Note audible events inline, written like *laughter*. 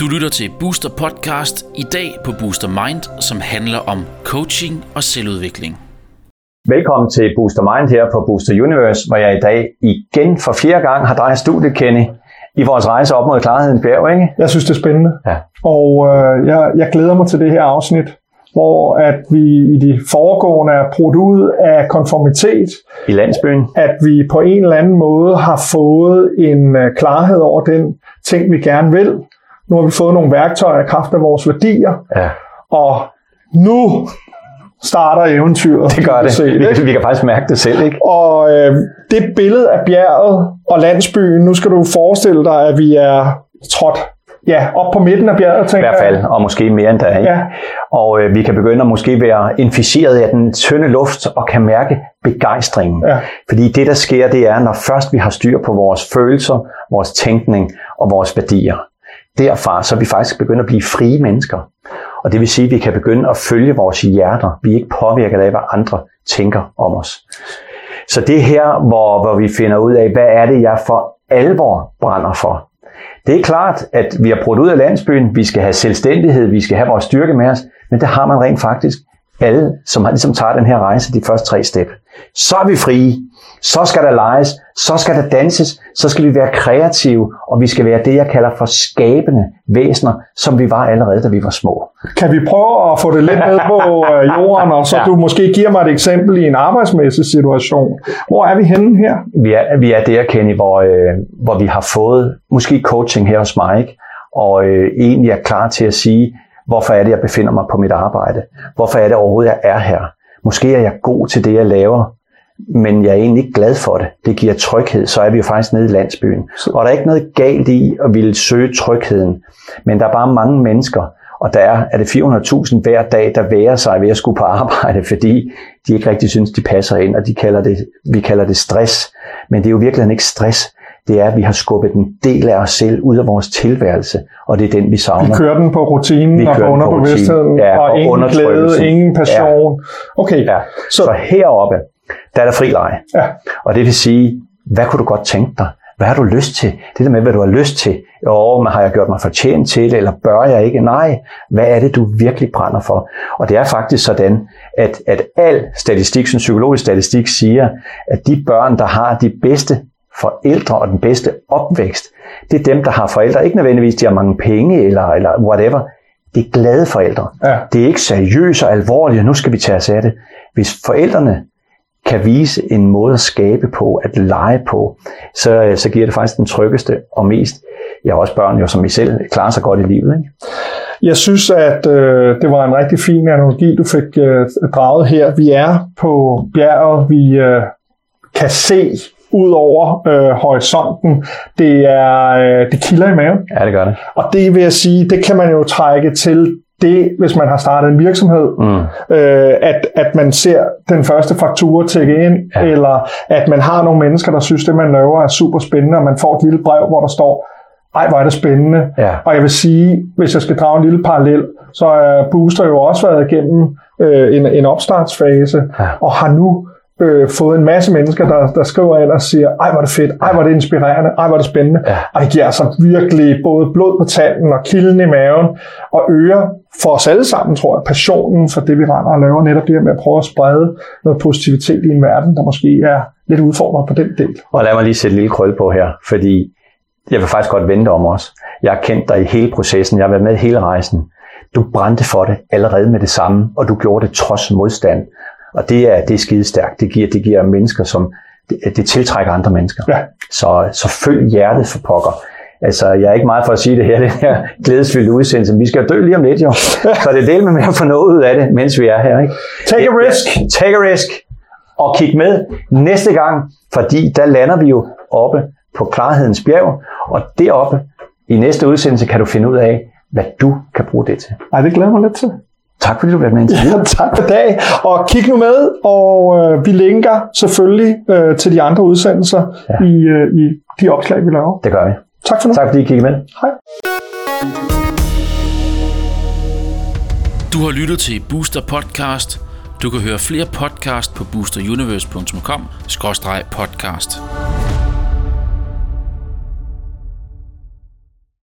Du lytter til Booster Podcast i dag på Booster Mind, som handler om coaching og selvudvikling. Velkommen til Booster Mind her på Booster Universe, hvor jeg i dag igen for fjerde gang har dig i studiet, Kenny, i vores rejse op mod klarhedens bjerg, ikke? Jeg synes, det er spændende. Ja. Og øh, jeg, jeg glæder mig til det her afsnit, hvor at vi i de foregående er brudt ud af konformitet, I landsbyen. at vi på en eller anden måde har fået en øh, klarhed over den ting, vi gerne vil. Nu har vi fået nogle værktøjer i kraft af vores værdier, Ja, og nu starter eventyret. det gør det. Se, Vi, ikke? kan- vi kan faktisk mærke det selv, ikke? Og øh, det billede af bjerget og landsbyen, nu skal du forestille dig, at vi er trådt ja, op på midten af bjerget, I tænker hvert fald, og måske mere end da, ikke? Ja. Og øh, vi kan begynde at måske være inficeret af den tynde luft og kan mærke begejstringen. Ja. Fordi det, der sker, det er, når først vi har styr på vores følelser, vores tænkning og vores værdier. Derfra så er vi faktisk begyndt at blive frie mennesker. Og det vil sige, at vi kan begynde at følge vores hjerter. Vi er ikke påvirket af, hvad andre tænker om os. Så det er her, hvor, hvor vi finder ud af, hvad er det, jeg for alvor brænder for. Det er klart, at vi har brudt ud af landsbyen, vi skal have selvstændighed, vi skal have vores styrke med os, men det har man rent faktisk alle, som har, ligesom tager den her rejse, de første tre step. Så er vi frie, så skal der leges, så skal der danses, så skal vi være kreative, og vi skal være det, jeg kalder for skabende væsener, som vi var allerede, da vi var små. Kan vi prøve at få det lidt ned på øh, jorden, og så Ja. ja. du måske giver mig et eksempel i en arbejdsmæssig situation. Hvor er vi henne her? Vi er, vi er der, Kenny, hvor, øh, hvor vi har fået måske coaching her hos mig, ikke? og øh, egentlig er klar til at sige, hvorfor er det, jeg befinder mig på mit arbejde? Hvorfor er det overhovedet, jeg er her? Måske er jeg god til det, jeg laver, men jeg er egentlig ikke glad for det. Det giver tryghed, så er vi jo faktisk nede i landsbyen. Og der er ikke noget galt i at ville søge trygheden, men der er bare mange mennesker, og der er, er det 400.000 hver dag, der værer sig ved at skulle på arbejde, *laughs* fordi de ikke rigtig synes, de passer ind, og de kalder det, vi kalder det stress. Men det er jo virkelig ikke stress. Det er, at vi har skubbet en del af os selv ud af vores tilværelse, og det er den, vi Vi savner. kører den på rutinen Vi og på kører den på underbevidstheden, rutinen. Ja, og og ingen glæde, ingen passion. Okay, Ja. så, Så heroppe, der er der fri leg. ja. Og det vil sige, hvad kunne du godt tænke dig? Hvad har du lyst til? Det der med, hvad du har lyst til. Jo, men har jeg gjort mig fortjent til det, eller bør jeg ikke? Nej, hvad er det, du virkelig brænder for? Og det er faktisk sådan, at, at al statistik, som psykologisk statistik siger, at de børn, der har de bedste forældre og den bedste opvækst, det er dem, der har forældre. Ikke nødvendigvis, de har mange penge eller, eller whatever. Det er glade forældre. Ja. Det er ikke seriøse og alvorlige, nu skal vi tage os af det. Hvis forældrene kan vise en måde at skabe på, at lege på, så, så giver det faktisk den tryggeste og mest, jeg har også børn jo, som I selv klarer sig godt i livet. Ikke? Jeg synes, at øh, det var en rigtig fin analogi, du fik øh, draget her. Vi er på bjerget, vi øh, kan se ud over øh, horisonten. Det er øh, det kilder i maven. Ja, det gør det. Og det vil jeg sige, det kan man jo trække til det, hvis man har startet en virksomhed, Mm. øh, at, at man ser den første faktura tække ind, Ja. eller at man har nogle mennesker, der synes, det man laver er super spændende, og man får et lille brev, hvor der står, ej, hvor er det spændende. Ja. Og jeg vil sige, hvis jeg skal drage en lille parallel, så er Booster jo også været igennem øh, en, en opstartsfase, Ja. og har nu øh, fået en masse mennesker, der, der skriver ind og siger, ej hvor er det fedt, ej hvor er det inspirerende, ej hvor er det spændende. Ja. Og det giver altså virkelig både blod på tanden og kilden i maven, og øger for os alle sammen, tror jeg, passionen for det, vi render og laver, netop det her med at prøve at sprede noget positivitet i en verden, der måske er lidt udfordret på den del. Og lad mig lige sætte et lille krøl på her, fordi jeg vil faktisk godt vente om os. Jeg har kendt dig i hele processen, jeg har været med hele rejsen. Du brændte for det allerede med det samme, og du gjorde det trods modstand. Og det er, det er skidestærkt. Det giver, det giver mennesker, som det, det tiltrækker andre mennesker. Ja. Så, så følg hjertet for pokker. Altså, jeg er ikke meget for at sige det her, *laughs* den her glædesfyldte udsendelse. Vi skal dø lige om lidt, jo. *laughs* Så det er del med at få noget ud af det, mens vi er her. Ikke? Take a risk. Take a risk. Og kig med næste gang, fordi der lander vi jo oppe på klarhedens bjerg, og deroppe i næste udsendelse kan du finde ud af, hvad du kan bruge det til. Ej, det glæder mig lidt til. Tak fordi du var med indtil *laughs* videre. Ja, tak for dag. Og kig nu med, og øh, vi linker selvfølgelig øh, til de andre udsendelser Ja. ja. i, øh, i de opslag, vi laver. Det gør vi. Tak for nu. Tak fordi I kiggede med. Hej. Du har lyttet til Booster Podcast. Du kan høre flere podcast på boosteruniverse.com-podcast.